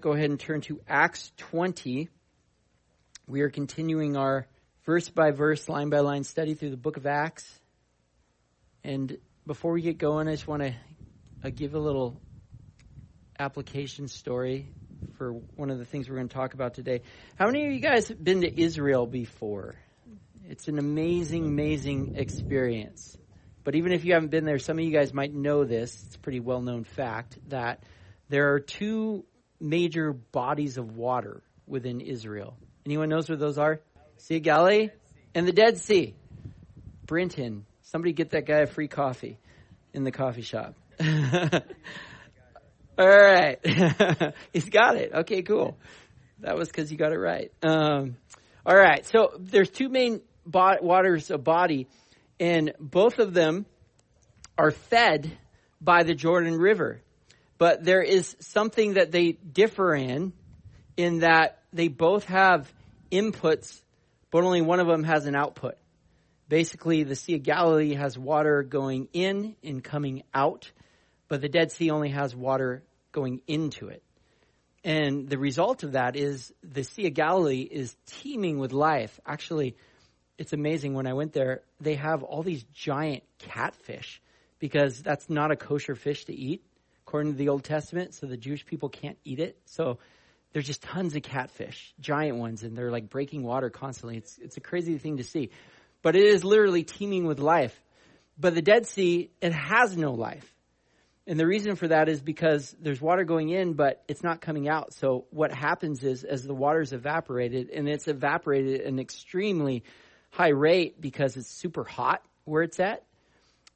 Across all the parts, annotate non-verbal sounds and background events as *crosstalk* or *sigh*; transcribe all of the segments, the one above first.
Go ahead and turn to Acts 20. We are continuing our verse by verse, line by line study through the book of Acts. And before we get going, I just want to uh, give a little application story for one of the things we're going to talk about today. How many of you guys have been to Israel before? It's an amazing, amazing experience. But even if you haven't been there, some of you guys might know this. It's a pretty well known fact that there are two major bodies of water within Israel. Anyone knows where those are? Sea of Galilee and the Dead Sea. Brinton. Somebody get that guy a free coffee in the coffee shop. *laughs* All right. *laughs* He's got it. Okay, cool. That was because you got it right. Um, all right. So there's two main bo- waters of body, and both of them are fed by the Jordan River. But there is something that they differ in, in that they both have inputs, but only one of them has an output. Basically, the Sea of Galilee has water going in and coming out, but the Dead Sea only has water going into it. And the result of that is the Sea of Galilee is teeming with life. Actually, it's amazing when I went there, they have all these giant catfish because that's not a kosher fish to eat according to the Old Testament, so the Jewish people can't eat it. So there's just tons of catfish, giant ones, and they're like breaking water constantly. It's it's a crazy thing to see. But it is literally teeming with life. But the Dead Sea, it has no life. And the reason for that is because there's water going in, but it's not coming out. So what happens is as the water's evaporated, and it's evaporated at an extremely high rate because it's super hot where it's at,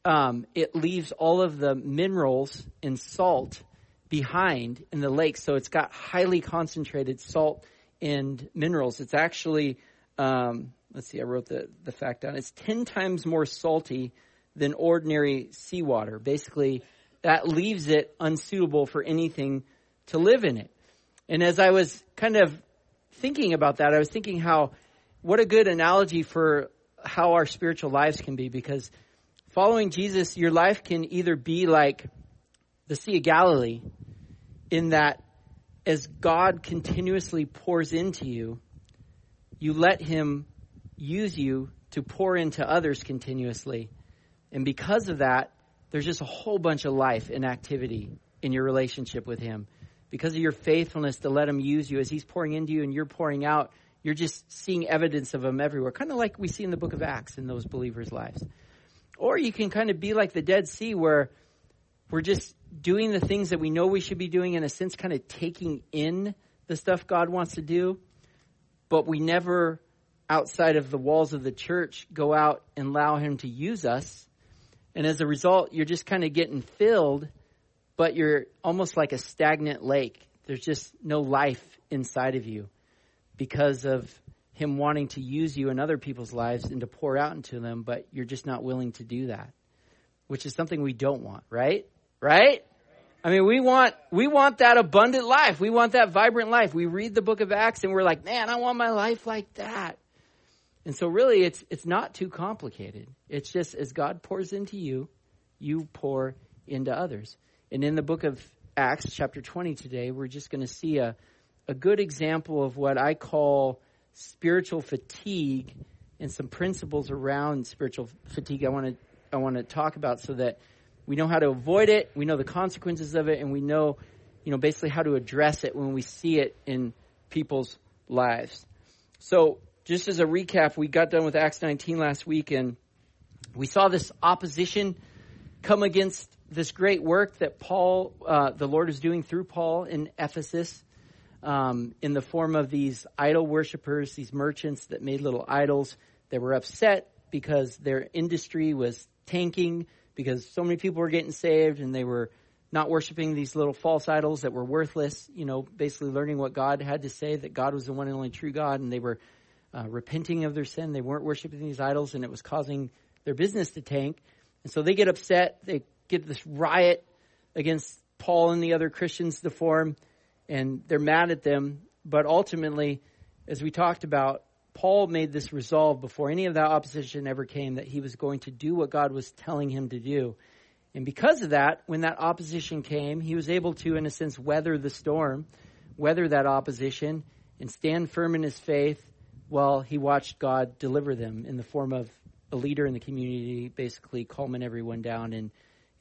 um, it leaves all of the minerals and salt behind in the lake. So it's got highly concentrated salt and minerals. It's actually, um, let's see, I wrote the, the fact down. It's 10 times more salty than ordinary seawater. Basically, that leaves it unsuitable for anything to live in it. And as I was kind of thinking about that, I was thinking how, what a good analogy for how our spiritual lives can be because following Jesus, your life can either be like the Sea of Galilee, in that as God continuously pours into you, you let Him use you to pour into others continuously. And because of that, there's just a whole bunch of life and activity in your relationship with Him. Because of your faithfulness to let Him use you as He's pouring into you and you're pouring out, you're just seeing evidence of Him everywhere. Kind of like we see in the book of Acts in those believers' lives. Or you can kind of be like the Dead Sea where we're just doing the things that we know we should be doing, in a sense, kind of taking in the stuff God wants to do, but we never, outside of the walls of the church, go out and allow Him to use us. And as a result, you're just kind of getting filled, but you're almost like a stagnant lake. There's just no life inside of you because of him wanting to use you in other people's lives and to pour out into them, but you're just not willing to do that, which is something we don't want, right? Right? I mean, we want, we want that abundant life. We want that vibrant life. We read the book of Acts and we're like, man, I want my life like that. And so really it's, it's not too complicated. It's just as God pours into you, you pour into others. And in the book of Acts, chapter 20 today, we're just going to see a, a good example of what I call spiritual fatigue and some principles around spiritual fatigue I want to I want to talk about so that we know how to avoid it, we know the consequences of it, and we know, you know, basically how to address it when we see it in people's lives. So, just as a recap, we got done with Acts 19 last week, and we saw this opposition come against this great work that Paul, uh, the Lord, is doing through Paul in Ephesus um, in the form of these idol worshippers, these merchants that made little idols. They were upset because their industry was tanking because so many people were getting saved and they were not worshiping these little false idols that were worthless, you know, basically learning what God had to say, that God was the one and only true God, and they were uh, repenting of their sin. They weren't worshiping these idols, and it was causing their business to tank. And so they get upset. They get this riot against Paul and the other Christians to form and they're mad at them. But ultimately, as we talked about, Paul made this resolve before any of that opposition ever came that he was going to do what God was telling him to do. And because of that, when that opposition came, he was able to, in a sense, weather the storm weather that opposition and stand firm in his faith while he watched God deliver them in the form of a leader in the community, basically calming everyone down and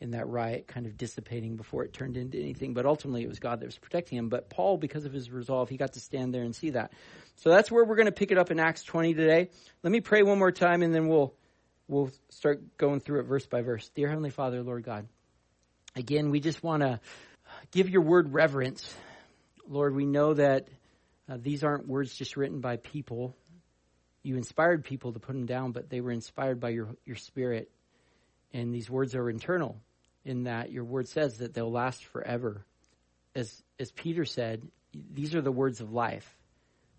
in that riot kind of dissipating before it turned into anything. But ultimately, it was God that was protecting him. But Paul, because of his resolve, he got to stand there and see that. So that's where we're going to pick it up in Acts 20 today. Let me pray one more time, and then we'll we'll start going through it verse by verse. Dear Heavenly Father, Lord God, again, we just want to give your word reverence. Lord, we know that uh, these aren't words just written by people. You inspired people to put them down, but they were inspired by your, your spirit. And these words are internal in that your word says that they'll last forever. As, as Peter said, these are the words of life.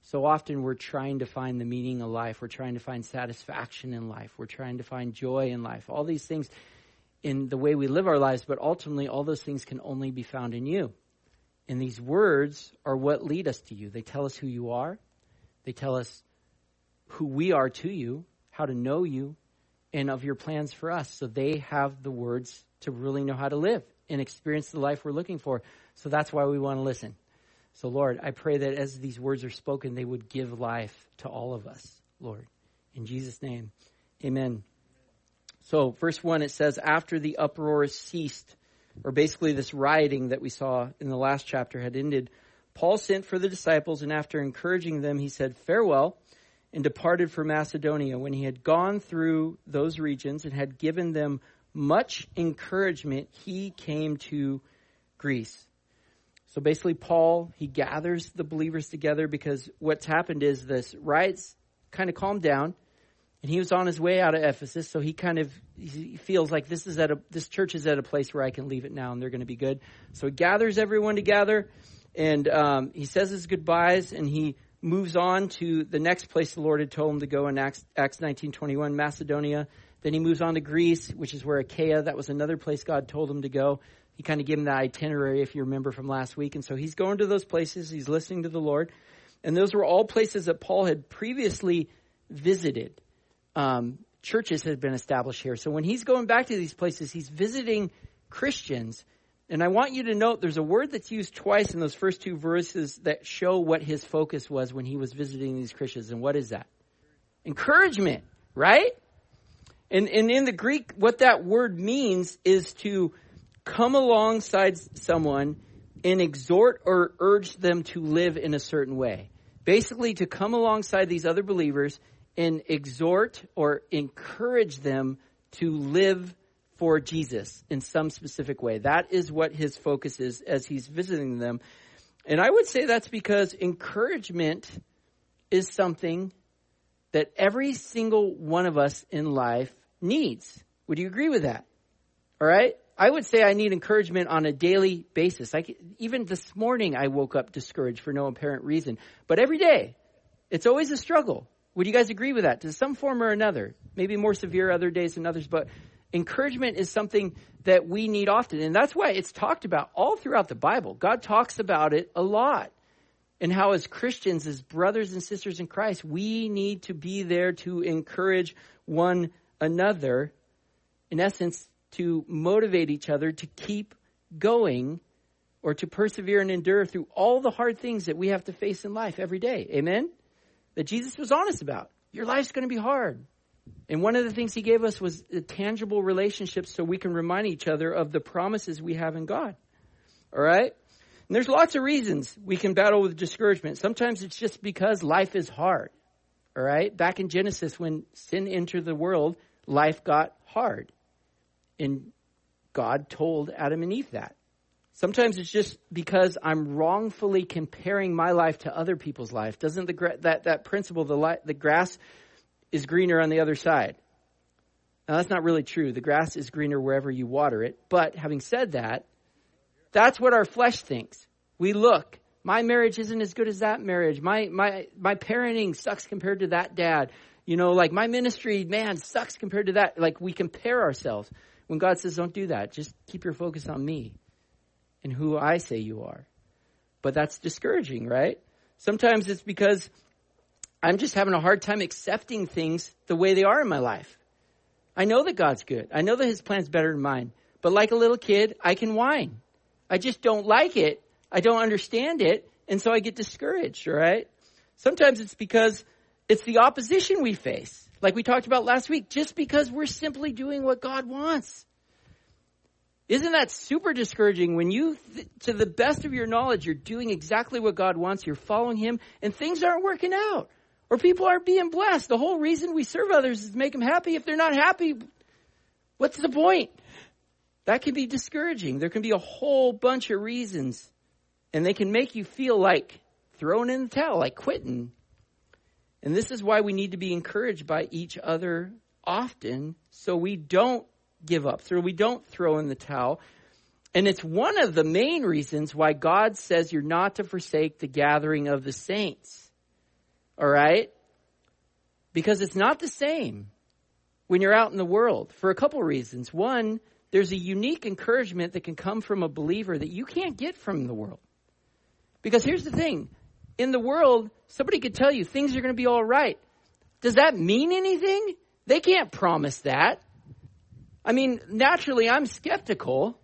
So often we're trying to find the meaning of life. We're trying to find satisfaction in life. We're trying to find joy in life. All these things in the way we live our lives, but ultimately all those things can only be found in you. And these words are what lead us to you. They tell us who you are. They tell us who we are to you, how to know you, and of your plans for us. So they have the words to really know how to live and experience the life we're looking for. So that's why we want to listen. So, Lord, I pray that as these words are spoken, they would give life to all of us, Lord. In Jesus' name, amen. So, verse 1, it says, After the uproar ceased, or basically this rioting that we saw in the last chapter had ended, Paul sent for the disciples, and after encouraging them, he said, Farewell, and departed for Macedonia. When he had gone through those regions and had given them much encouragement, he came to Greece. So basically, Paul, he gathers the believers together because what's happened is this riots kind of calmed down and he was on his way out of Ephesus, so he kind of he feels like this is at a this church is at a place where I can leave it now, and they're going to be good. So he gathers everyone together, and um, he says his goodbyes, and he moves on to the next place the Lord had told him to go in Acts, Acts 19:21, Macedonia. Then he moves on to Greece, which is where Achaia. That was another place God told him to go. He kind of gave him that itinerary, if you remember from last week, and so he's going to those places. He's listening to the Lord, and those were all places that Paul had previously visited um, churches had been established here. So when he's going back to these places, he's visiting Christians. And I want you to note there's a word that's used twice in those first two verses that show what his focus was when he was visiting these Christians. And what is that? Encouragement, right? And, and in the Greek, what that word means is to come alongside someone and exhort or urge them to live in a certain way. Basically, to come alongside these other believers and exhort or encourage them to live for Jesus in some specific way. That is what his focus is as he's visiting them. And I would say that's because encouragement is something that every single one of us in life needs. Would you agree with that? All right? I would say I need encouragement on a daily basis. Like even this morning, I woke up discouraged for no apparent reason. But every day, it's always a struggle. Would you guys agree with that? To some form or another? Maybe more severe other days than others, but encouragement is something that we need often. And that's why it's talked about all throughout the Bible. God talks about it a lot. And how, as Christians, as brothers and sisters in Christ, we need to be there to encourage one another. In essence, to motivate each other to keep going or to persevere and endure through all the hard things that we have to face in life every day. Amen? that Jesus was honest about. Your life's going to be hard. And one of the things he gave us was tangible relationships so we can remind each other of the promises we have in God. All right? And there's lots of reasons we can battle with discouragement. Sometimes it's just because life is hard. All right? Back in Genesis, when sin entered the world, life got hard. And God told Adam and Eve that. Sometimes it's just because I'm wrongfully comparing my life to other people's life. Doesn't the that that principle the li- the grass is greener on the other side? Now that's not really true. The grass is greener wherever you water it. But having said that, that's what our flesh thinks. We look, my marriage isn't as good as that marriage. My my my parenting sucks compared to that dad. You know, like my ministry, man, sucks compared to that. Like we compare ourselves. When God says, "Don't do that. Just keep your focus on me." and who I say you are. But that's discouraging, right? Sometimes it's because I'm just having a hard time accepting things the way they are in my life. I know that God's good. I know that His plan's better than mine. But like a little kid, I can whine. I just don't like it. I don't understand it. and so I get discouraged, right? Sometimes it's because it's the opposition we face, like we talked about last week, just because we're simply doing what God wants. Isn't that super discouraging when you, th- to the best of your knowledge, you're doing exactly what God wants, you're following Him, and things aren't working out? Or people aren't being blessed. The whole reason we serve others is make them happy. If they're not happy, what's the point? That can be discouraging. There can be a whole bunch of reasons, and they can make you feel like throwing in the towel, like quitting. And this is why we need to be encouraged by each other often so we don't give up, so we don't throw in the towel. And it's one of the main reasons why God says you're not to forsake the gathering of the saints. All right? Because it's not the same when you're out in the world for a couple reasons. One, there's a unique encouragement that can come from a believer that you can't get from the world. Because here's the thing in the world, somebody could tell you things are going to be all right. Does that mean anything? They can't promise that. I mean, naturally, I'm skeptical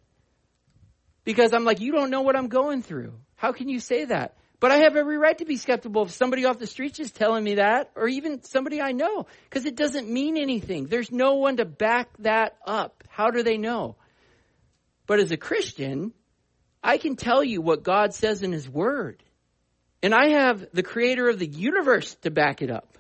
because I'm like, you don't know what I'm going through. How can you say that? But I have every right to be skeptical if somebody off the street is telling me that, or even somebody I know, because it doesn't mean anything. There's no one to back that up. How do they know? But as a Christian, I can tell you what God says in His Word. And I have the creator of the universe to back it up.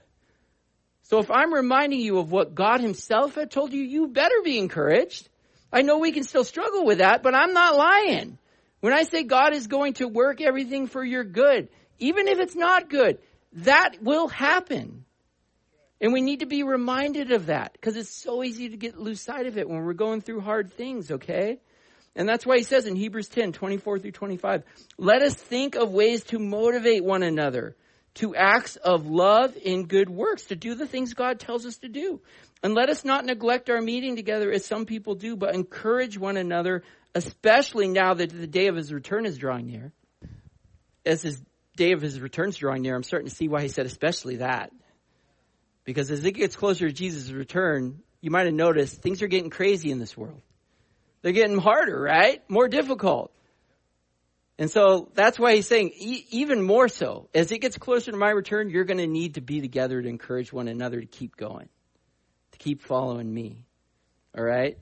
So if I'm reminding you of what God himself had told you, you better be encouraged. I know we can still struggle with that, but I'm not lying. When I say God is going to work everything for your good, even if it's not good, that will happen. And we need to be reminded of that because it's so easy to get lose sight of it when we're going through hard things, okay? And that's why he says in Hebrews 10, 24 through 25, let us think of ways to motivate one another to acts of love in good works, to do the things God tells us to do. And let us not neglect our meeting together as some people do, but encourage one another, especially now that the day of his return is drawing near. As his day of his return is drawing near, I'm starting to see why he said especially that. Because as it gets closer to Jesus' return, you might have noticed things are getting crazy in this world. They're getting harder, right? More difficult. And so that's why he's saying, e- even more so, as it gets closer to my return, you're going to need to be together to encourage one another to keep going, to keep following me. All right?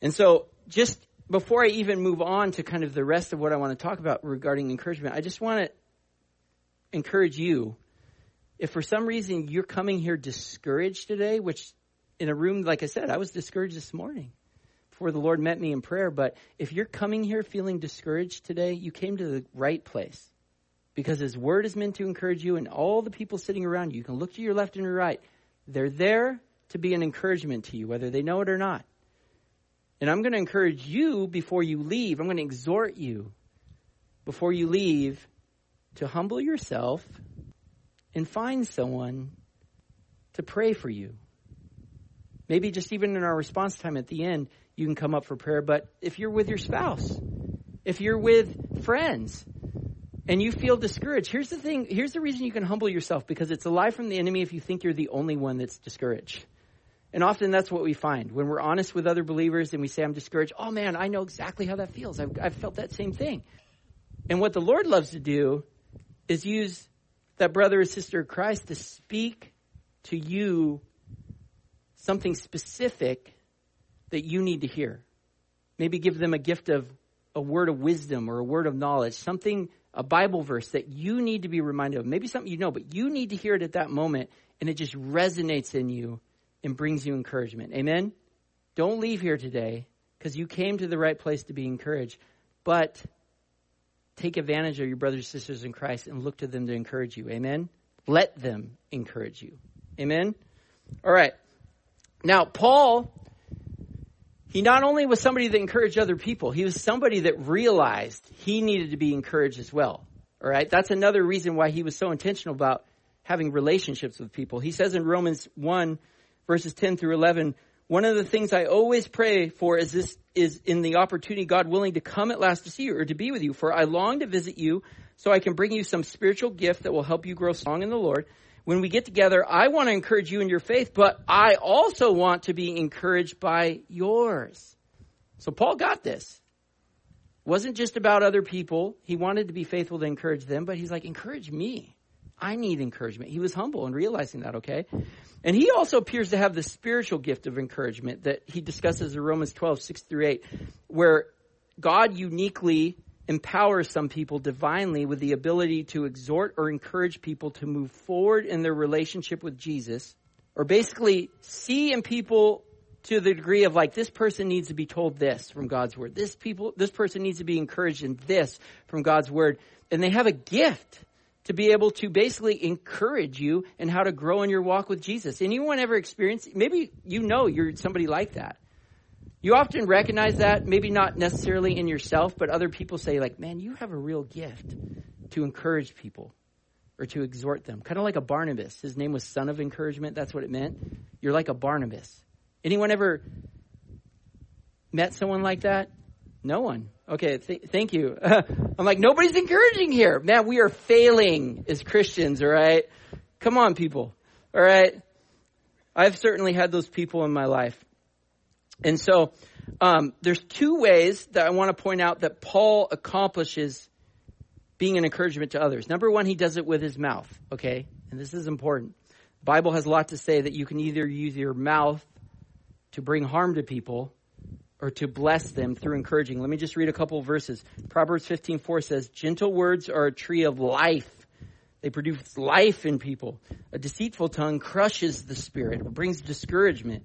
And so, just before I even move on to kind of the rest of what I want to talk about regarding encouragement, I just want to encourage you. If for some reason you're coming here discouraged today, which in a room, like I said, I was discouraged this morning before the Lord met me in prayer. But if you're coming here feeling discouraged today, you came to the right place. Because His Word is meant to encourage you, and all the people sitting around you, you can look to your left and your right. They're there to be an encouragement to you, whether they know it or not. And I'm going to encourage you before you leave. I'm going to exhort you before you leave to humble yourself and find someone to pray for you. Maybe just even in our response time at the end, you can come up for prayer. But if you're with your spouse, if you're with friends, and you feel discouraged, here's the thing, here's the reason you can humble yourself because it's a lie from the enemy if you think you're the only one that's discouraged. And often that's what we find. When we're honest with other believers and we say, I'm discouraged, oh man, I know exactly how that feels. I've, I've felt that same thing. And what the Lord loves to do is use that brother or sister of Christ to speak to you something specific that you need to hear. Maybe give them a gift of a word of wisdom or a word of knowledge, something, a Bible verse that you need to be reminded of. Maybe something you know, but you need to hear it at that moment and it just resonates in you and brings you encouragement. Amen? Don't leave here today because you came to the right place to be encouraged, but take advantage of your brothers and sisters in Christ and look to them to encourage you. Amen? Let them encourage you. Amen? All right. Now, Paul he not only was somebody that encouraged other people, he was somebody that realized he needed to be encouraged as well. All right. That's another reason why he was so intentional about having relationships with people. He says in Romans 1 verses 10 through 11, one of the things I always pray for is this is in the opportunity God willing to come at last to see you or to be with you. For I long to visit you so I can bring you some spiritual gift that will help you grow strong in the Lord when we get together, I want to encourage you in your faith, but I also want to be encouraged by yours. So Paul got this. wasn't just about other people. He wanted to be faithful to encourage them, but he's like, encourage me. I need encouragement. He was humble in realizing that, okay? And he also appears to have the spiritual gift of encouragement that he discusses in Romans 12, 6 through 8, where God uniquely empowers some people divinely with the ability to exhort or encourage people to move forward in their relationship with Jesus, or basically see in people to the degree of like this person needs to be told this from God's word. This people this person needs to be encouraged in this from God's word. And they have a gift to be able to basically encourage you in how to grow in your walk with Jesus. Anyone ever experienced maybe you know you're somebody like that. You often recognize that, maybe not necessarily in yourself, but other people say like, "Man, you have a real gift to encourage people." or to exhort them. Kind of like a Barnabas. His name was son of encouragement. That's what it meant. You're like a Barnabas. Anyone ever met someone like that? No one. Okay, th- thank you. *laughs* I'm like, nobody's encouraging here. Man, we are failing as Christians, all right? Come on, people. All right? I've certainly had those people in my life. And so, um, there's two ways that I want to point out that Paul accomplishes being an encouragement to others. Number one, he does it with his mouth, okay? And this is important. The Bible has a lot to say that you can either use your mouth to bring harm to people or to bless them through encouraging. Let me just read a couple verses. Proverbs 15:4 says, "Gentle words are a tree of life. They produce life in people. A deceitful tongue crushes the spirit, it brings discouragement."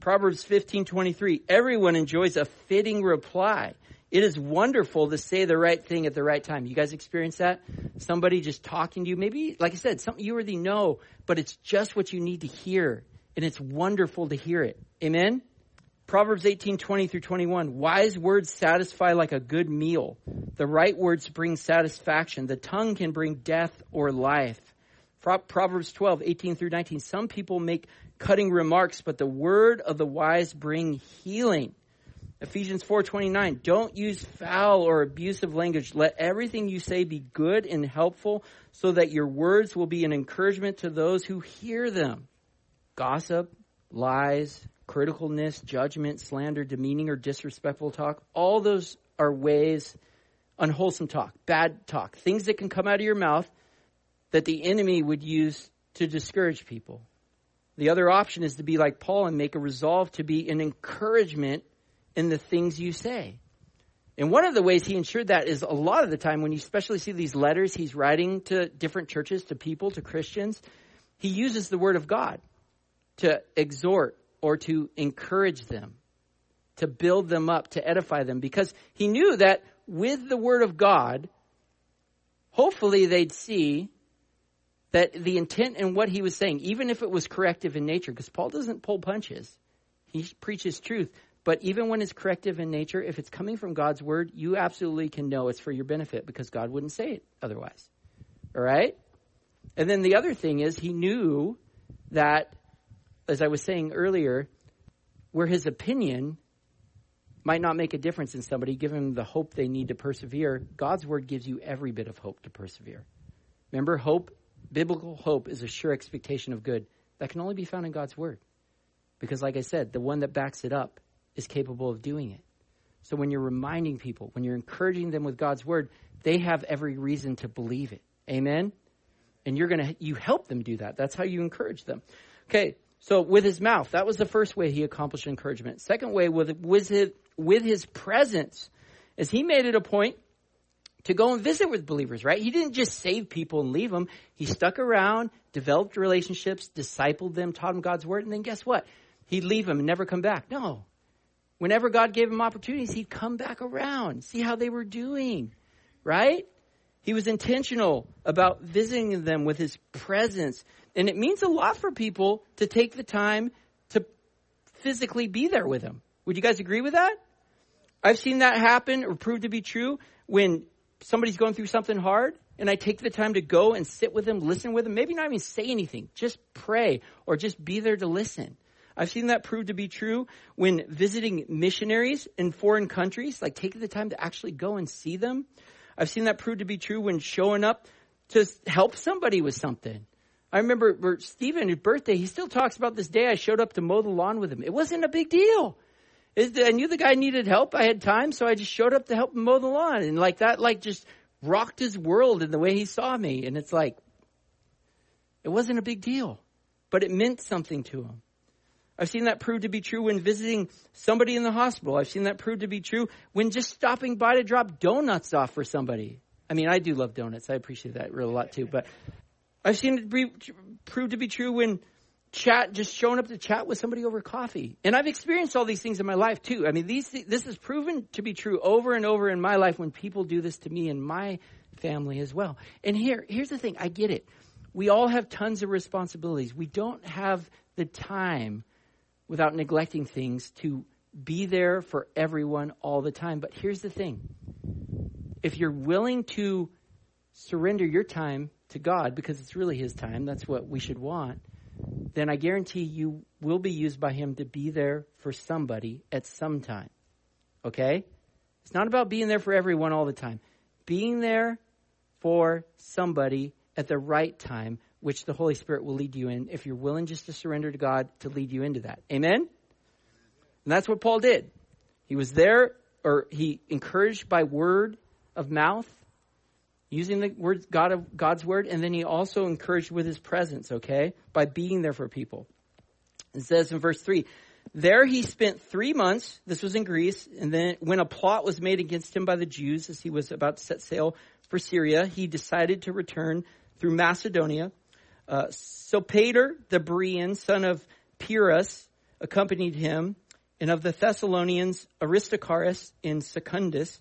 Proverbs 15:23, "Everyone enjoys a fitting reply." It is wonderful to say the right thing at the right time. You guys experience that? Somebody just talking to you, maybe, like I said, something you already know, but it's just what you need to hear. And it's wonderful to hear it. Amen? Proverbs 18, 20 through 21. Wise words satisfy like a good meal. The right words bring satisfaction. The tongue can bring death or life. Proverbs 12, 18 through 19. Some people make cutting remarks, but the word of the wise bring healing. Ephesians 4:29 Don't use foul or abusive language. Let everything you say be good and helpful so that your words will be an encouragement to those who hear them. Gossip, lies, criticalness, judgment, slander, demeaning or disrespectful talk, all those are ways unwholesome talk, bad talk, things that can come out of your mouth that the enemy would use to discourage people. The other option is to be like Paul and make a resolve to be an encouragement in the things you say. And one of the ways he ensured that is a lot of the time when you especially see these letters he's writing to different churches, to people, to Christians, he uses the word of God to exhort or to encourage them, to build them up, to edify them, because he knew that with the word of God, hopefully they'd see that the intent and what he was saying, even if it was corrective in nature, because Paul doesn't pull punches, he preaches truth. But even when it's corrective in nature, if it's coming from God's word, you absolutely can know it's for your benefit because God wouldn't say it otherwise. All right? And then the other thing is, he knew that, as I was saying earlier, where his opinion might not make a difference in somebody, give them the hope they need to persevere, God's word gives you every bit of hope to persevere. Remember, hope, biblical hope, is a sure expectation of good. That can only be found in God's word. Because, like I said, the one that backs it up is capable of doing it. So when you're reminding people, when you're encouraging them with God's word, they have every reason to believe it. Amen? And you're going to, you help them do that. That's how you encourage them. Okay. So with his mouth, that was the first way he accomplished encouragement. Second way with, with his, with his presence is he made it a point to go and visit with believers, right? He didn't just save people and leave them. He stuck around, developed relationships, discipled them, taught them God's word, and then guess what? He'd leave them and never come back. No. Whenever God gave him opportunities, he'd come back around, see how they were doing, right? He was intentional about visiting them with his presence. And it means a lot for people to take the time to physically be there with them. Would you guys agree with that? I've seen that happen or prove to be true when somebody's going through something hard and I take the time to go and sit with them, listen with them, maybe not even say anything, just pray or just be there to listen. I've seen that prove to be true when visiting missionaries in foreign countries, like taking the time to actually go and see them. I've seen that prove to be true when showing up to help somebody with something. I remember Stephen, his birthday, he still talks about this day I showed up to mow the lawn with him. It wasn't a big deal. I knew the guy needed help. I had time, so I just showed up to help him mow the lawn. And like that, like just rocked his world in the way he saw me. And it's like, it wasn't a big deal, but it meant something to him. I've seen that prove to be true when visiting somebody in the hospital. I've seen that prove to be true when just stopping by to drop donuts off for somebody. I mean, I do love donuts. I appreciate that real a lot too. But I've seen it be, prove to be true when chat, just showing up to chat with somebody over coffee. And I've experienced all these things in my life too. I mean, these, this is proven to be true over and over in my life when people do this to me and my family as well. And here, here's the thing. I get it. We all have tons of responsibilities. We don't have the time without neglecting things to be there for everyone all the time. But here's the thing if you're willing to surrender your time to God, because it's really His time, that's what we should want, then I guarantee you will be used by Him to be there for somebody at some time. Okay? It's not about being there for everyone all the time. Being there for somebody at the right time which the Holy Spirit will lead you in if you're willing just to surrender to God to lead you into that. Amen? And that's what Paul did. He was there, or he encouraged by word of mouth, using the word God of God's word, and then he also encouraged with his presence, okay, by being there for people. It says in verse three, there he spent three months. This was in Greece, and then when a plot was made against him by the Jews as he was about to set sail for Syria, he decided to return through Macedonia. Uh, Sopater, the Berean, son of Pyrrhus, accompanied him, and of the Thessalonians, Aristarchus and Secundus,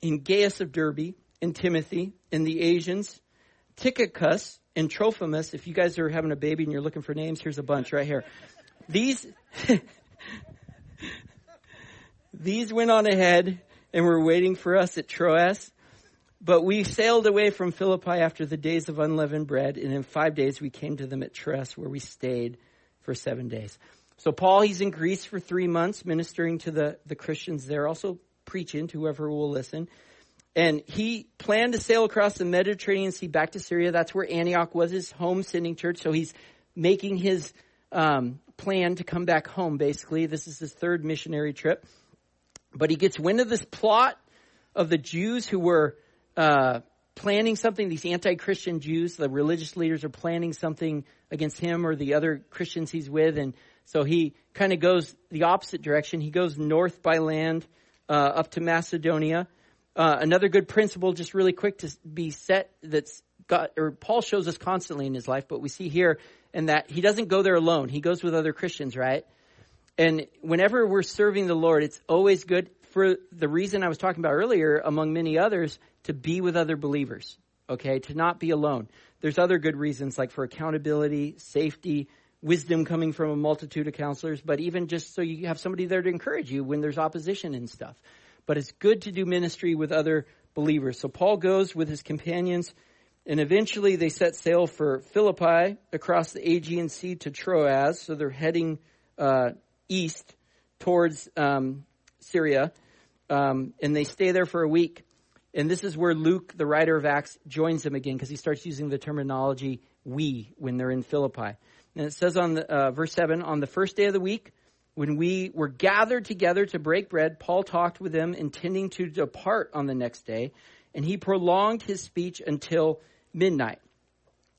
in Gaius of Derbe, and Timothy, and the Asians, Tychicus and Trophimus. If you guys are having a baby and you're looking for names, here's a bunch right here. These, *laughs* these went on ahead and were waiting for us at Troas. But we sailed away from Philippi after the days of unleavened bread, and in five days we came to them at Troas, where we stayed for seven days. So Paul, he's in Greece for three months, ministering to the, the Christians there, also preaching to whoever will listen. And he planned to sail across the Mediterranean Sea back to Syria. That's where Antioch was his home sending church. So he's making his um, plan to come back home, basically. This is his third missionary trip. But he gets wind of this plot of the Jews who were uh, planning something. These anti-Christian Jews, the religious leaders, are planning something against him or the other Christians he's with, and so he kind of goes the opposite direction. He goes north by land uh, up to Macedonia. Uh, another good principle, just really quick to be set, that's got or Paul shows us constantly in his life, but we see here and that he doesn't go there alone. He goes with other Christians, right? And whenever we're serving the Lord, it's always good for the reason I was talking about earlier, among many others, to be with other believers, okay? To not be alone. There's other good reasons like for accountability, safety, wisdom coming from a multitude of counselors, but even just so you have somebody there to encourage you when there's opposition and stuff. But it's good to do ministry with other believers. So Paul goes with his companions, and eventually they set sail for Philippi across the Aegean Sea to Troas. So they're heading uh, east towards um, Syria, um, and they stay there for a week. And this is where Luke, the writer of Acts, joins them again because he starts using the terminology we when they're in Philippi. And it says on the, uh, verse 7 On the first day of the week, when we were gathered together to break bread, Paul talked with them, intending to depart on the next day, and he prolonged his speech until midnight.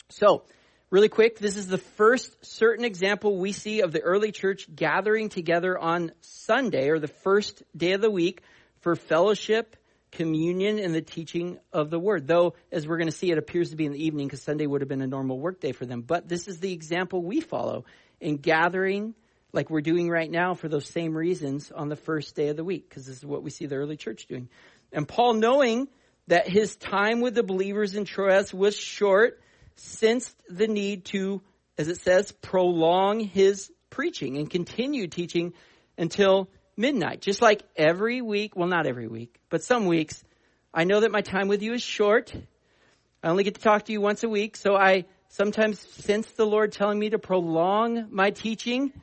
So, really quick, this is the first certain example we see of the early church gathering together on Sunday, or the first day of the week, for fellowship communion and the teaching of the word. Though, as we're going to see, it appears to be in the evening because Sunday would have been a normal workday for them. But this is the example we follow in gathering like we're doing right now for those same reasons on the first day of the week because this is what we see the early church doing. And Paul, knowing that his time with the believers in Troas was short, sensed the need to, as it says, prolong his preaching and continue teaching until midnight. Just like every week, well, not every week, but some weeks, I know that my time with you is short. I only get to talk to you once a week, so I sometimes sense the Lord telling me to prolong my teaching.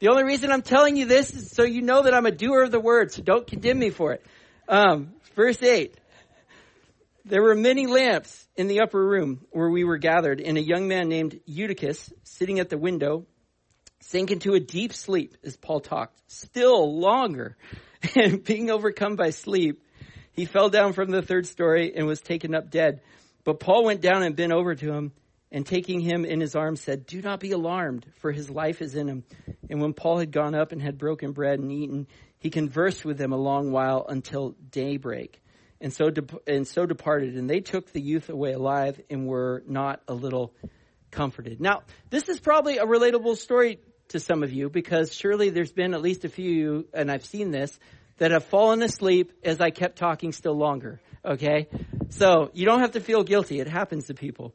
The only reason I'm telling you this is so you know that I'm a doer of the word, so don't condemn me for it. Um, verse 8. There were many lamps in the upper room where we were gathered, and a young man named Eutychus, sitting at the window, sank into a deep sleep as Paul talked, still longer. *laughs* And being overcome by sleep, he fell down from the third story and was taken up dead. But Paul went down and bent over to him and taking him in his arms said, Do not be alarmed, for his life is in him. And when Paul had gone up and had broken bread and eaten, he conversed with them a long while until daybreak. And so, de- and so departed. And they took the youth away alive and were not a little comforted. Now, this is probably a relatable story to some of you because surely there's been at least a few, and I've seen this, that have fallen asleep as I kept talking still longer. Okay? So you don't have to feel guilty. It happens to people.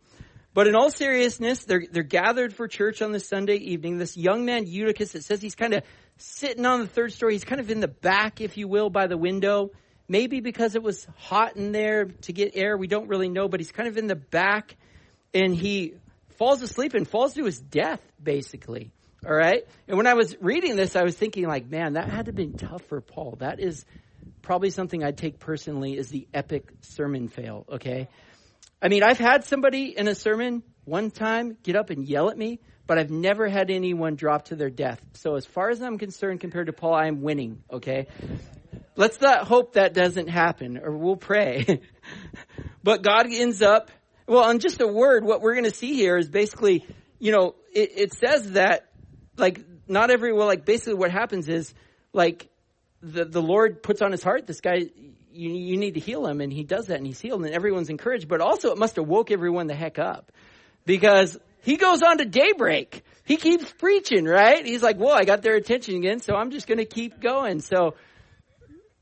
But in all seriousness, they're, they're gathered for church on this Sunday evening. This young man, Eutychus, it says he's kind of sitting on the third story. He's kind of in the back, if you will, by the window. Maybe because it was hot in there to get air. We don't really know, but he's kind of in the back and he falls asleep and falls to his death, basically. All right. And when I was reading this, I was thinking like, man, that had to have been tough for Paul. That is probably something I'd take personally as the epic sermon fail. Okay. I mean, I've had somebody in a sermon one time get up and yell at me, but I've never had anyone drop to their death. So as far as I'm concerned, compared to Paul, I'm winning. Okay. Let's not hope that doesn't happen or we'll pray. *laughs* but God ends up, well, on just a word, what we're going to see here is basically, you know, it, it says that like not every well like basically what happens is like the the Lord puts on his heart this guy you you need to heal him and he does that and he's healed and everyone's encouraged but also it must have woke everyone the heck up. Because he goes on to daybreak. He keeps preaching right? He's like well I got their attention again so I'm just going to keep going. So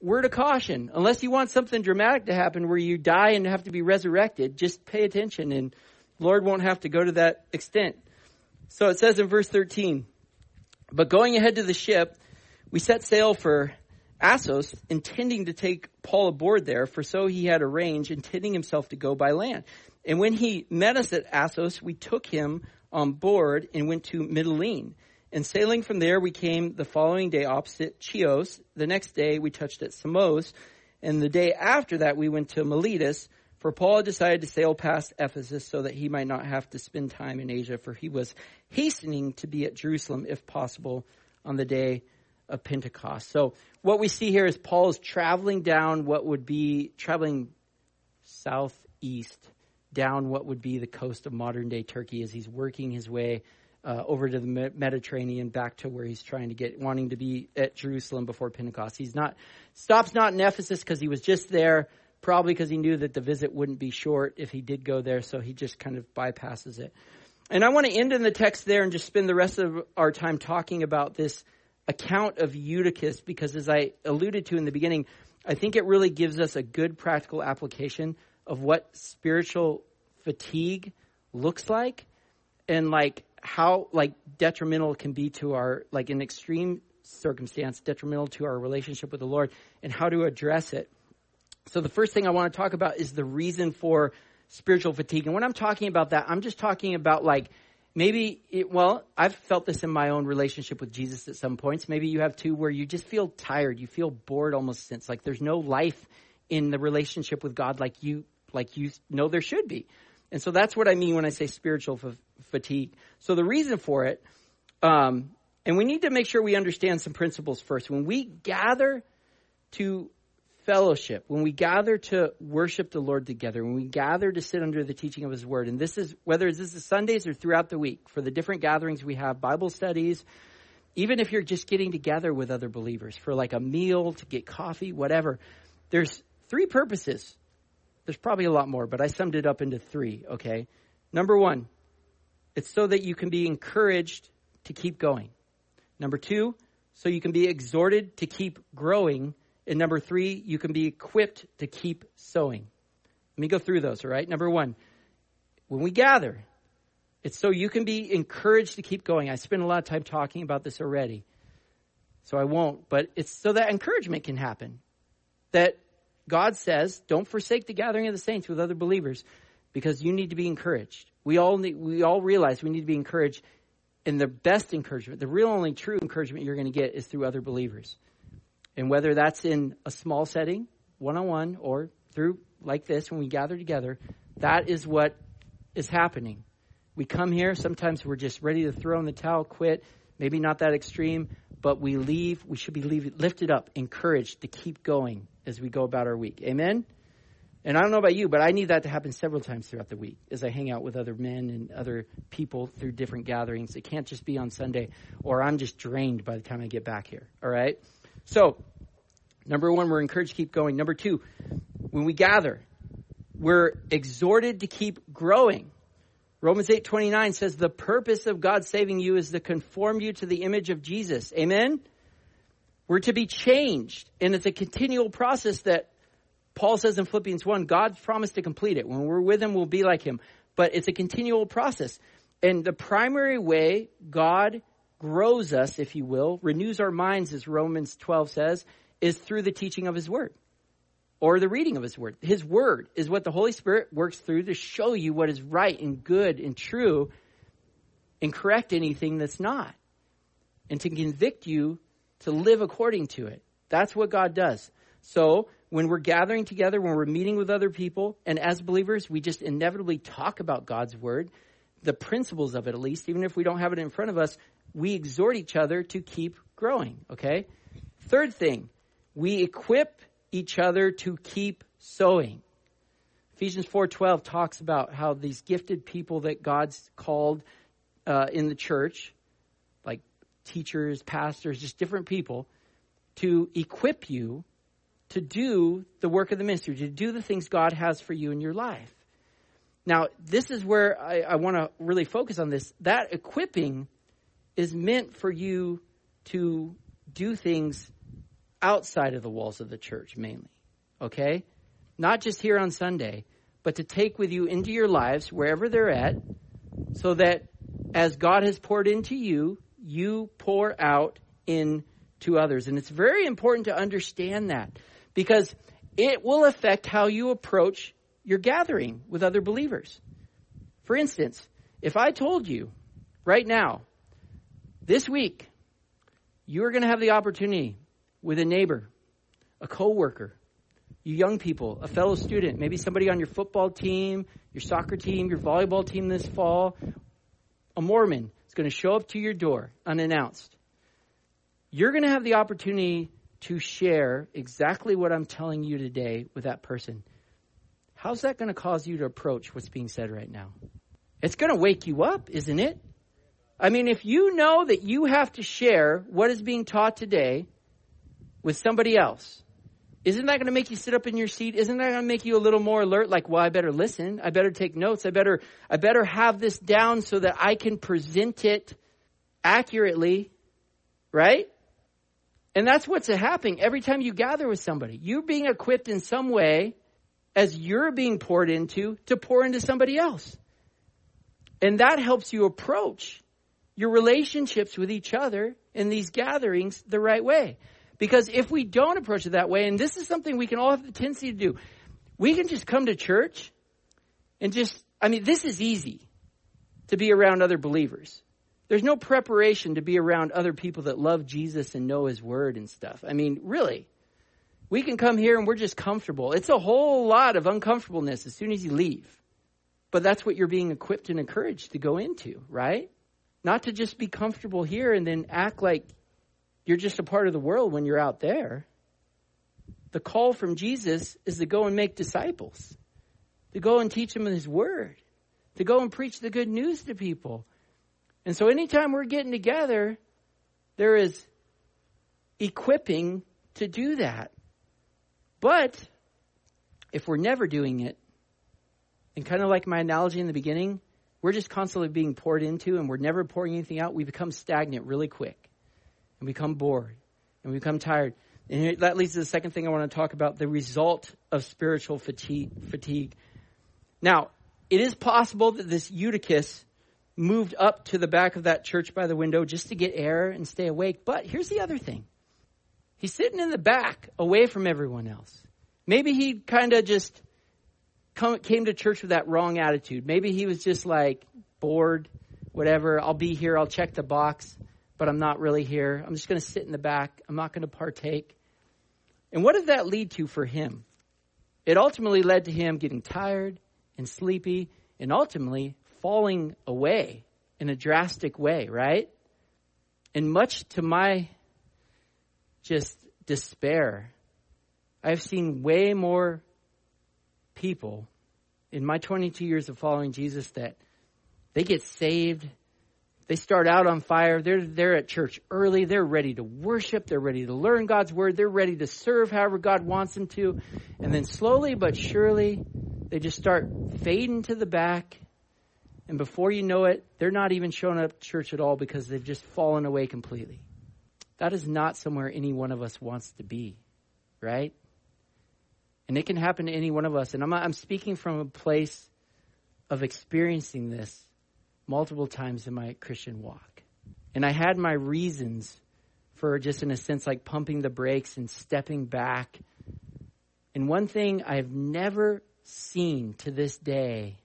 word of caution. Unless you want something dramatic to happen where you die and have to be resurrected just pay attention and Lord won't have to go to that extent. So it says in verse 13 but going ahead to the ship, we set sail for Assos, intending to take Paul aboard there, for so he had arranged, intending himself to go by land. And when he met us at Assos, we took him on board and went to Mytilene. And sailing from there, we came the following day opposite Chios. The next day, we touched at Samos. And the day after that, we went to Miletus, for Paul decided to sail past Ephesus so that he might not have to spend time in Asia, for he was hastening to be at Jerusalem, if possible, on the day of Pentecost. So what we see here is Paul is traveling down what would be traveling southeast down what would be the coast of modern day Turkey as he's working his way uh, over to the Mediterranean back to where he's trying to get, wanting to be at Jerusalem before Pentecost. He's not, stops not in Ephesus because he was just there probably because he knew that the visit wouldn't be short if he did go there, so he just kind of bypasses it. And I want to end in the text there and just spend the rest of our time talking about this account of Eutychus because as I alluded to in the beginning, I think it really gives us a good practical application of what spiritual fatigue looks like and like how like detrimental it can be to our like an extreme circumstance detrimental to our relationship with the Lord and how to address it. So the first thing I want to talk about is the reason for spiritual fatigue. And when I'm talking about that, I'm just talking about like maybe it, well, I've felt this in my own relationship with Jesus at some points. Maybe you have too where you just feel tired, you feel bored almost since like there's no life in the relationship with God like you like you know there should be. And so that's what I mean when I say spiritual f- fatigue. So the reason for it um, and we need to make sure we understand some principles first. When we gather to fellowship, when we gather to worship the Lord together, when we gather to sit under the teaching of His Word, and this is whether this is Sundays or throughout the week, for the different gatherings we have, Bible studies, even if you're just getting together with other believers for like a meal, to get coffee, whatever, there's three purposes. There's probably a lot more, but I summed it up into three, okay? Number one, it's so that you can be encouraged to keep going. Number two, so you can be exhorted to keep growing. And number three, you can be equipped to keep sowing. Let me go through those, all right? Number one, when we gather, it's so you can be encouraged to keep going. I spent a lot of time talking about this already, so I won't, but it's so that encouragement can happen. That God says, don't forsake the gathering of the saints with other believers because you need to be encouraged. We all need, we all realize we need to be encouraged and the best encouragement, the real only true encouragement you're going to get is through other believers. And whether that's in a small setting, one on one, or through like this when we gather together, that is what is happening. We come here, sometimes we're just ready to throw in the towel, quit. maybe not that extreme, but we leave, we should be leave, lifted up, encouraged to keep going as we go about our week. Amen? And I don't know about you, but I need that to happen several times throughout the week as I hang out with other men and other people through different gatherings. It can't just be on Sunday or I'm just drained by the time I get back here. All right? So, number one, we're encouraged to keep going. Number two, when we gather, we're exhorted to keep growing. Romans 8:29 says the purpose of God saving you is to conform you to the image of Jesus. Amen. We're to be changed, and it's a continual process that Paul says in Philippians 1, God's promised to complete it. When we're with him, we'll be like him. But it's a continual process. And the primary way God grows us, if you will, renews our minds, as Romans 12 says, is through the teaching of his word or the reading of his word. His word is what the Holy Spirit works through to show you what is right and good and true and correct anything that's not and to convict you to live according to it. That's what God does. So when we're gathering together, when we're meeting with other people, and as believers, we just inevitably talk about God's word, the principles of it at least, even if we don't have it in front of us, we exhort each other to keep growing, okay? Third thing, we equip each other to keep sowing. Ephesians 4:12 talks about how these gifted people that God's called uh, in the church, like teachers, pastors, just different people, to equip you to do the work of the ministry, to do the things God has for you in your life. Now, this is where I, I want to really focus on this. That equipping is meant for you to do things outside of the walls of the church mainly. Okay? Not just here on Sunday, but to take with you into your lives wherever they're at so that as God has poured into you, you pour out into others. And it's very important to understand that because it will affect how you approach your gathering with other believers. For instance, if I told you right now, this week, you are going to have the opportunity with a neighbor, a coworker, you young people, a fellow student, maybe somebody on your football team, your soccer team, your volleyball team this fall, a Mormon is going to show up to your door unannounced. You're going to have the opportunity to share exactly what I'm telling you today with that person. How's that going to cause you to approach what's being said right now? It's going to wake you up, isn't it? I mean, if you know that you have to share what is being taught today with somebody else, isn't that going to make you sit up in your seat? Isn't that going to make you a little more alert? Like, well, I better listen. I better take notes. I better, I better have this down so that I can present it accurately, right? And that's what's happening every time you gather with somebody. You're being equipped in some way as you're being poured into to pour into somebody else. And that helps you approach your relationships with each other in these gatherings the right way. Because if we don't approach it that way, and this is something we can all have the tendency to do, we can just come to church and just, I mean, this is easy to be around other believers. There's no preparation to be around other people that love Jesus and know his word and stuff. I mean, really. We can come here and we're just comfortable. It's a whole lot of uncomfortableness as soon as you leave. But that's what you're being equipped and encouraged to go into, right? Not to just be comfortable here and then act like you're just a part of the world when you're out there. The call from Jesus is to go and make disciples, to go and teach them His Word, to go and preach the good news to people. And so anytime we're getting together, there is equipping to do that. But if we're never doing it, and kind of like my analogy in the beginning, we're just constantly being poured into and we're never pouring anything out, we become stagnant really quick and become bored and we become tired. And that leads to the second thing I want to talk about the result of spiritual fatigue. fatigue. Now, it is possible that this Eutychus moved up to the back of that church by the window just to get air and stay awake. But here's the other thing he's sitting in the back away from everyone else. Maybe he kind of just come, came to church with that wrong attitude. Maybe he was just like bored, whatever. I'll be here, I'll check the box but I'm not really here. I'm just going to sit in the back. I'm not going to partake. And what did that lead to for him? It ultimately led to him getting tired and sleepy and ultimately falling away in a drastic way, right? And much to my just despair, I've seen way more people in my 22 years of following Jesus that they get saved. They start out on fire. They're, they're at church early. They're ready to worship. They're ready to learn God's word. They're ready to serve however God wants them to. And then slowly but surely, they just start fading to the back. And before you know it, they're not even showing up church at all because they've just fallen away completely. That is not somewhere any one of us wants to be, right? And it can happen to any one of us. And I'm, I'm speaking from a place of experiencing this multiple times in my Christian walk. And I had my reasons for just, in a sense, like pumping the brakes and stepping back. And one thing I've never seen to this day,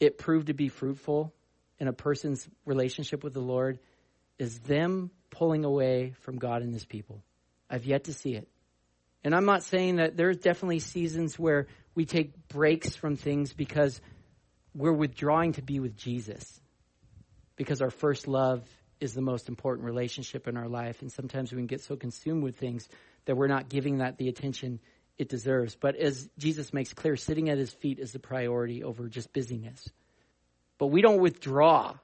it proved to be fruitful in a person's relationship with the Lord, is them pulling away from God and his people. I've yet to see it. And I'm not saying that there's definitely seasons where we take breaks from things because we're withdrawing to be with Jesus. Because our first love is the most important relationship in our life. And sometimes we can get so consumed with things that we're not giving that the attention it deserves. But as Jesus makes clear, sitting at his feet is the priority over just busyness. But we don't withdraw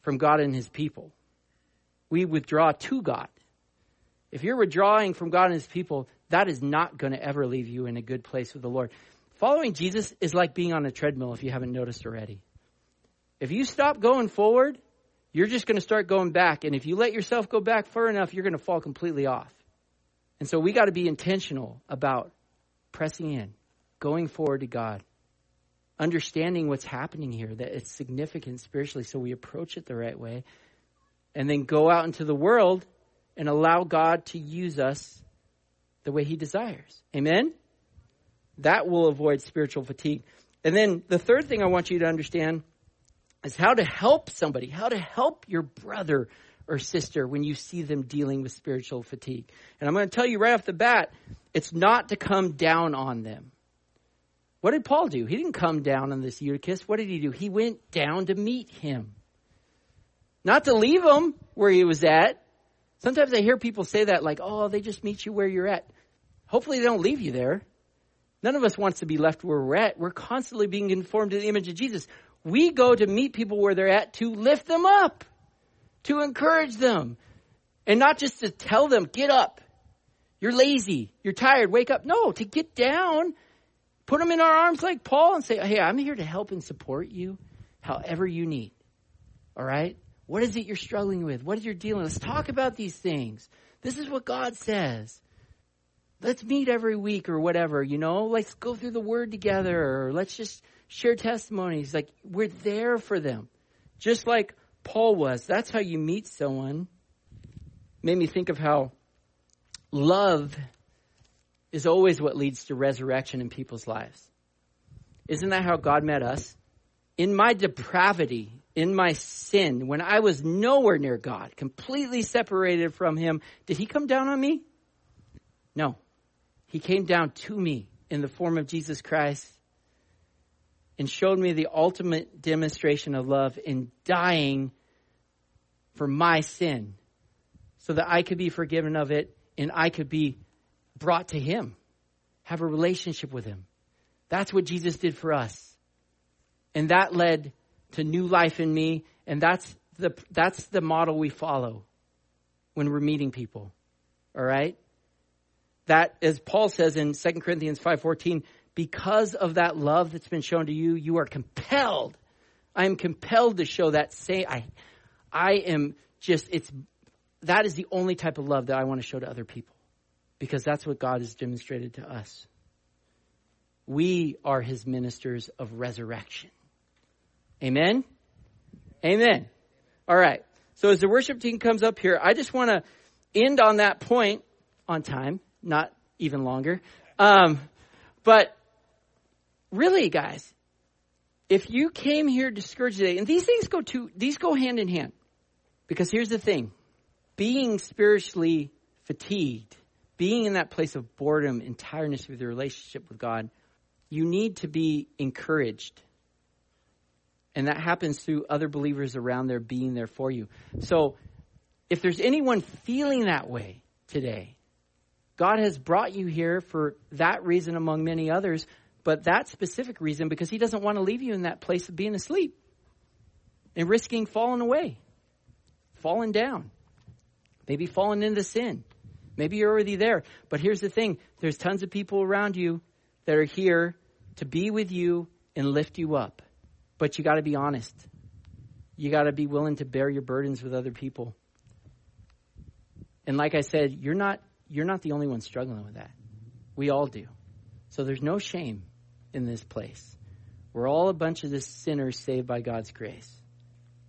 from God and his people. We withdraw to God. If you're withdrawing from God and his people, that is not going to ever leave you in a good place with the Lord. Following Jesus is like being on a treadmill if you haven't noticed already. If you stop going forward, you're just going to start going back. And if you let yourself go back far enough, you're going to fall completely off. And so we got to be intentional about pressing in, going forward to God, understanding what's happening here, that it's significant spiritually, so we approach it the right way, and then go out into the world and allow God to use us the way he desires. Amen? That will avoid spiritual fatigue. And then the third thing I want you to understand is how to help somebody, how to help your brother or sister when you see them dealing with spiritual fatigue. And I'm going to tell you right off the bat, it's not to come down on them. What did Paul do? He didn't come down on this Eutychus. What did he do? He went down to meet him. Not to leave him where he was at. Sometimes I hear people say that like, oh, they just meet you where you're at. Hopefully they don't leave you there. None of us wants to be left where we're at. We're constantly being conformed to the image of Jesus. We go to meet people where they're at to lift them up, to encourage them, and not just to tell them, get up. You're lazy. You're tired. Wake up. No, to get down, put them in our arms like Paul and say, hey, I'm here to help and support you however you need. All right? What is it you're struggling with? What is your dealing? Let's talk about these things. This is what God says let's meet every week or whatever, you know, let's go through the word together or let's just share testimonies. Like we're there for them. Just like Paul was. That's how you meet someone. Made me think of how love is always what leads to resurrection in people's lives. Isn't that how God met us? In my depravity, in my sin, when I was nowhere near God, completely separated from Him, did He come down on me? No. He came down to me in the form of Jesus Christ and showed me the ultimate demonstration of love in dying for my sin so that I could be forgiven of it and I could be brought to Him, have a relationship with Him. That's what Jesus did for us. And that led to new life in me, and that's the, that's the model we follow when we're meeting people. All right? that, as Paul says in 2 Corinthians 5.14, because of that love that's been shown to you, you are compelled. I am compelled to show that same, I, I am just, it's, that is the only type of love that I want to show to other people. Because that's what God has demonstrated to us. We are his ministers of resurrection. Amen? Amen. All right. So as the worship team comes up here, I just want to end on that point on time not even longer. Um, but really, guys, if you came here discouraged today, and these things go to these go hand in hand, because here's the thing: being spiritually fatigued, being in that place of boredom and tiredness with your relationship with God, you need to be encouraged. And that happens through other believers around there being there for you. So if there's anyone feeling that way today, God has brought you here for that reason among many others, but that specific reason because He doesn't want to leave you in that place of being asleep and risking falling away, falling down, maybe falling into sin. Maybe you're already there. But here's the thing there's tons of people around you that are here to be with you and lift you up. But you got to be honest. You got to be willing to bear your burdens with other people. And like I said, you're not you're not the only one struggling with that. We all do. So there's no shame in this place. We're all a bunch of sinners saved by God's grace.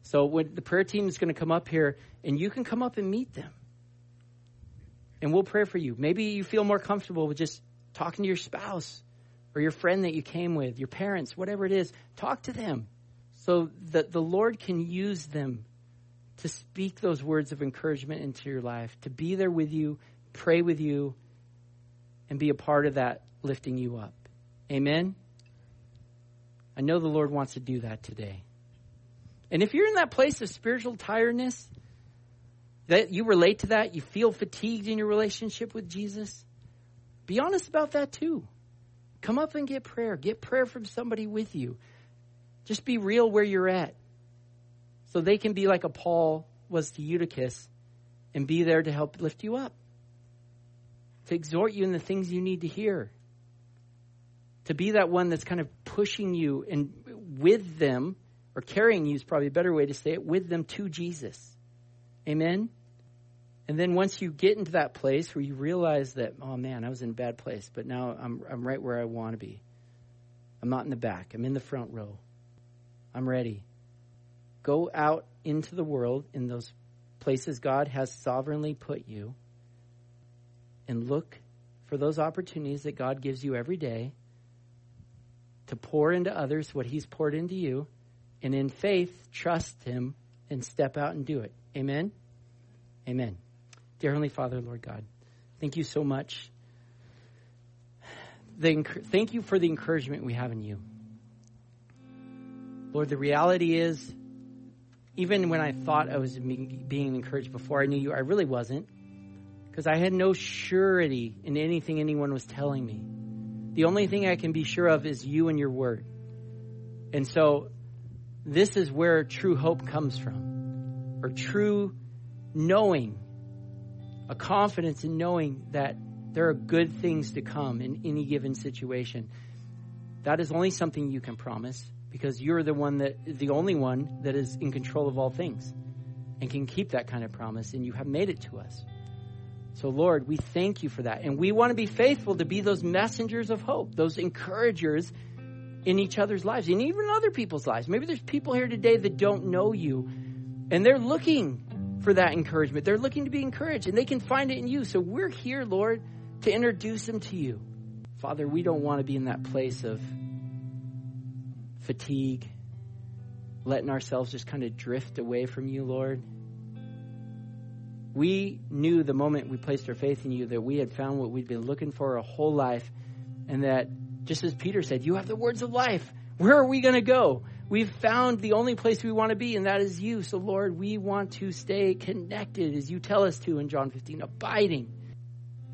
So when the prayer team is going to come up here, and you can come up and meet them. And we'll pray for you. Maybe you feel more comfortable with just talking to your spouse or your friend that you came with, your parents, whatever it is. Talk to them so that the Lord can use them to speak those words of encouragement into your life, to be there with you, pray with you, and be a part of that lifting you up. Amen? I know the Lord wants to do that today. And if you're in that place of spiritual tiredness, that you relate to that, you feel fatigued in your relationship with Jesus, be honest about that too. Come up and get prayer. Get prayer from somebody with you. Just be real where you're at. So they can be like a Paul was to Eutychus and be there to help lift you up, to exhort you in the things you need to hear, to be that one that's kind of pushing you and with them, or carrying you is probably a better way to say it, with them to Jesus. Amen? And then once you get into that place where you realize that, oh man, I was in a bad place, but now I'm, I'm right where I want to be. I'm not in the back, I'm in the front row. I'm ready. Go out into the world in those places God has sovereignly put you and look for those opportunities that God gives you every day to pour into others what He's poured into you, and in faith, trust Him and step out and do it. Amen? Amen. Dear Heavenly Father, Lord God, thank you so much. Thank you for the encouragement we have in you. Lord, the reality is, even when I thought I was being encouraged before I knew you, I really wasn't. Because I had no surety in anything anyone was telling me. The only thing I can be sure of is you and your word. And so, this is where true hope comes from, or true knowing, a confidence in knowing that there are good things to come in any given situation. That is only something you can promise because you're the one that the only one that is in control of all things and can keep that kind of promise and you have made it to us. So Lord, we thank you for that. And we want to be faithful to be those messengers of hope, those encouragers in each other's lives and even other people's lives. Maybe there's people here today that don't know you and they're looking for that encouragement. They're looking to be encouraged and they can find it in you. So we're here, Lord, to introduce them to you. Father, we don't want to be in that place of fatigue, letting ourselves just kind of drift away from you, Lord. We knew the moment we placed our faith in you that we had found what we'd been looking for a whole life, and that just as Peter said, You have the words of life. Where are we going to go? We've found the only place we want to be, and that is you. So, Lord, we want to stay connected as you tell us to in John 15, abiding.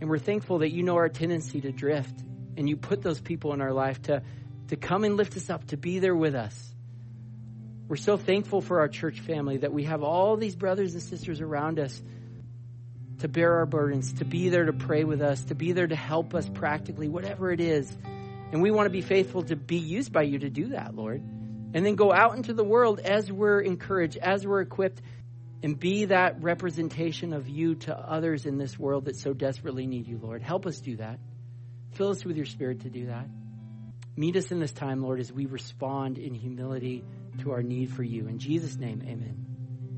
And we're thankful that you know our tendency to drift, and you put those people in our life to to come and lift us up, to be there with us. We're so thankful for our church family that we have all these brothers and sisters around us to bear our burdens, to be there to pray with us, to be there to help us practically, whatever it is. And we want to be faithful to be used by you to do that, Lord. And then go out into the world as we're encouraged, as we're equipped, and be that representation of you to others in this world that so desperately need you, Lord. Help us do that. Fill us with your spirit to do that. Meet us in this time, Lord, as we respond in humility to our need for you. In Jesus' name, amen.